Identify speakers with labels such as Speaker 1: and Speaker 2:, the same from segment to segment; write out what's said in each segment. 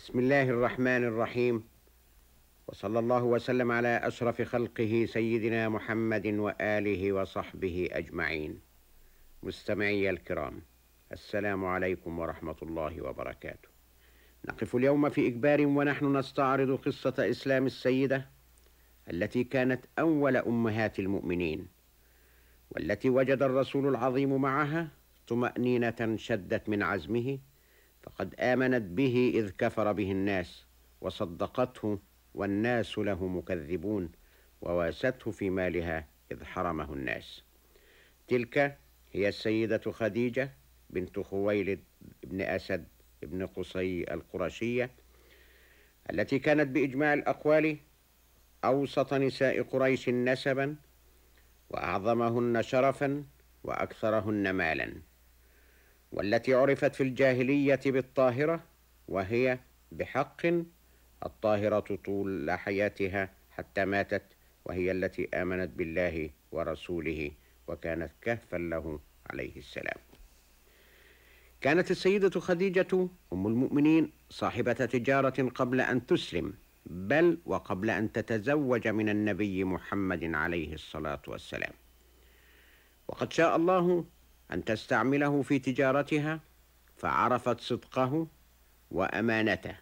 Speaker 1: بسم الله الرحمن الرحيم. وصلى الله وسلم على أشرف خلقه سيدنا محمد وآله وصحبه أجمعين. مستمعي الكرام السلام عليكم ورحمة الله وبركاته. نقف اليوم في اجبار ونحن نستعرض قصة إسلام السيدة التي كانت أول أمهات المؤمنين والتي وجد الرسول العظيم معها طمأنينة شدت من عزمه فقد آمنت به إذ كفر به الناس وصدقته والناس له مكذبون وواسته في مالها إذ حرمه الناس. تلك هي السيدة خديجة بنت خويلد بن أسد بن قصي القرشية التي كانت بإجماع الأقوال أوسط نساء قريش نسبا وأعظمهن شرفا وأكثرهن مالا. والتي عرفت في الجاهلية بالطاهرة وهي بحق. الطاهرة طول حياتها حتى ماتت وهي التي آمنت بالله ورسوله وكانت كهفا له عليه السلام. كانت السيدة خديجة أم المؤمنين صاحبة تجارة قبل أن تسلم بل وقبل أن تتزوج من النبي محمد عليه الصلاة والسلام. وقد شاء الله أن تستعمله في تجارتها؟ فعرفت صدقه وأمانته.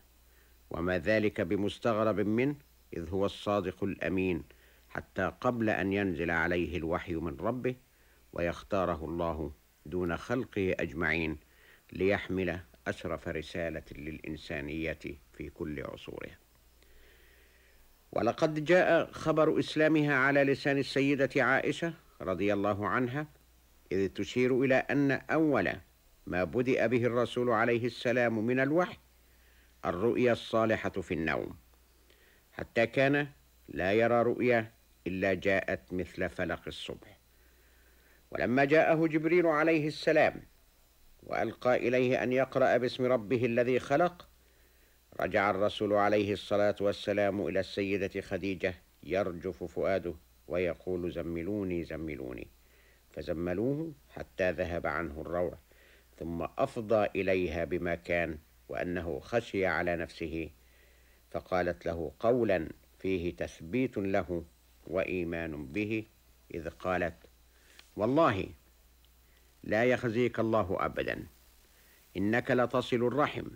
Speaker 1: وما ذلك بمستغرب منه إذ هو الصادق الأمين حتى قبل أن ينزل عليه الوحي من ربه ويختاره الله دون خلقه أجمعين ليحمل اشرف رسالة للإنسانية في كل عصورها. ولقد جاء خبر إسلامها على لسان السيدة عائشة رضي الله عنها إذ تشير إلى أن أول ما بدأ به الرسول عليه السلام من الوحي الرؤيا الصالحة في النوم حتى كان لا يرى رؤيا إلا جاءت مثل فلق الصبح. ولما جاءه جبريل عليه السلام وألقى إليه أن يقرأ باسم ربه الذي خلق رجع الرسول عليه الصلاة والسلام إلى السيدة خديجة يرجف فؤاده ويقول زملوني زملوني. فزملوه حتى ذهب عنه الروع ثم أفضى إليها بما كان وأنه خشي على نفسه فقالت له قولا فيه تثبيت له وإيمان به إذ قالت والله لا يخزيك الله ابدا إنك لتصل الرحم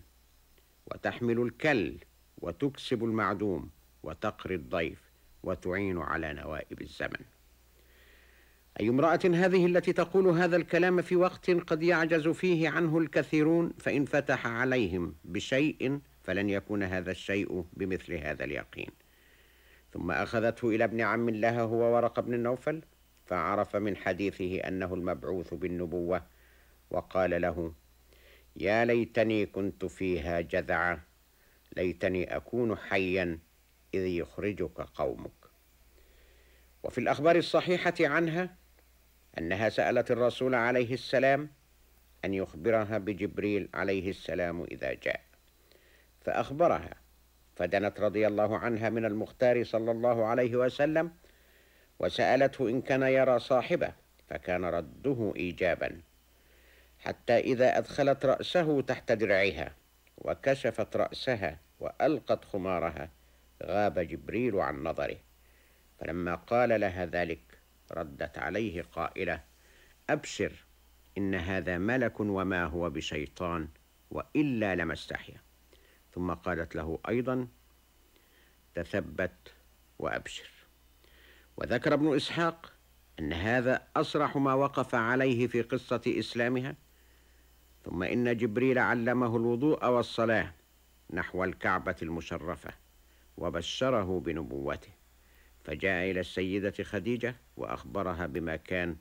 Speaker 1: وتحمل الكل وتكسب المعدوم وتقري الضيف وتعين على نوائب الزمن. أي امرأة هذه التي تقول هذا الكلام في وقت قد يعجز فيه عنه الكثيرون فإن فتح عليهم بشيء فلن يكون هذا الشيء بمثل هذا اليقين. ثم أخذته إلى ابن عم لها هو ورق بن النوفل فعرف من حديثه أنه المبعوث بالنبوة وقال له يا ليتني كنت فيها جذعا ليتني أكون حيا إذ يخرجك قومك. وفي الأخبار الصحيحة عنها أنها سألت الرسول عليه السلام أن يخبرها بجبريل عليه السلام إذا جاء. فأخبرها فدنت رضي الله عنها من المختار صلى الله عليه وسلم وسألته إن كان يرى صاحبه فكان رده ايجابا حتى إذا أدخلت رأسه تحت درعها وكشفت رأسها وألقت خمارها غاب جبريل عن نظره. فلما قال لها ذلك ردت عليه قائلة أبشر إن هذا ملك وما هو بشيطان وإلا لما استحيا. ثم قالت له أيضا تثبت وأبشر. وذكر ابن إسحاق أن هذا أصرح ما وقف عليه في قصة إسلامها. ثم إن جبريل علمه الوضوء والصلاة نحو الكعبة المشرفة وبشره بنبوته. فجاء إلى السيدة خديجة وأخبرها بما كان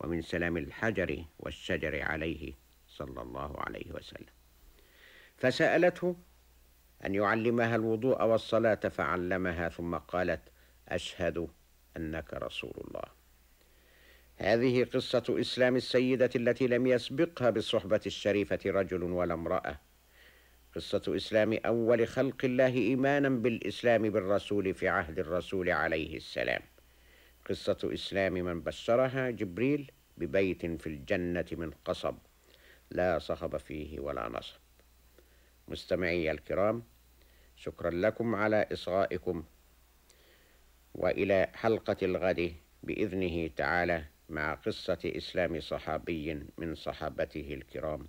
Speaker 1: ومن سلام الحجر والشجر عليه صلى الله عليه وسلم. فسألته أن يعلمها الوضوء والصلاة فعلمها ثم قالت أشهد أنك رسول الله. هذه قصة إسلام السيدة التي لم يسبقها بالصحبة الشريفة رجل ولا امرأة. قصة إسلام أول خلق الله إيمانا بالإسلام بالرسول في عهد الرسول عليه السلام. قصة إسلام من بشرها جبريل ببيت في الجنة من قصب لا صخب فيه ولا نصب. مستمعي الكرام شكرا لكم على إصغائكم وإلى حلقة الغد بإذنه تعالى مع قصة إسلام صحابي من صحابته الكرام.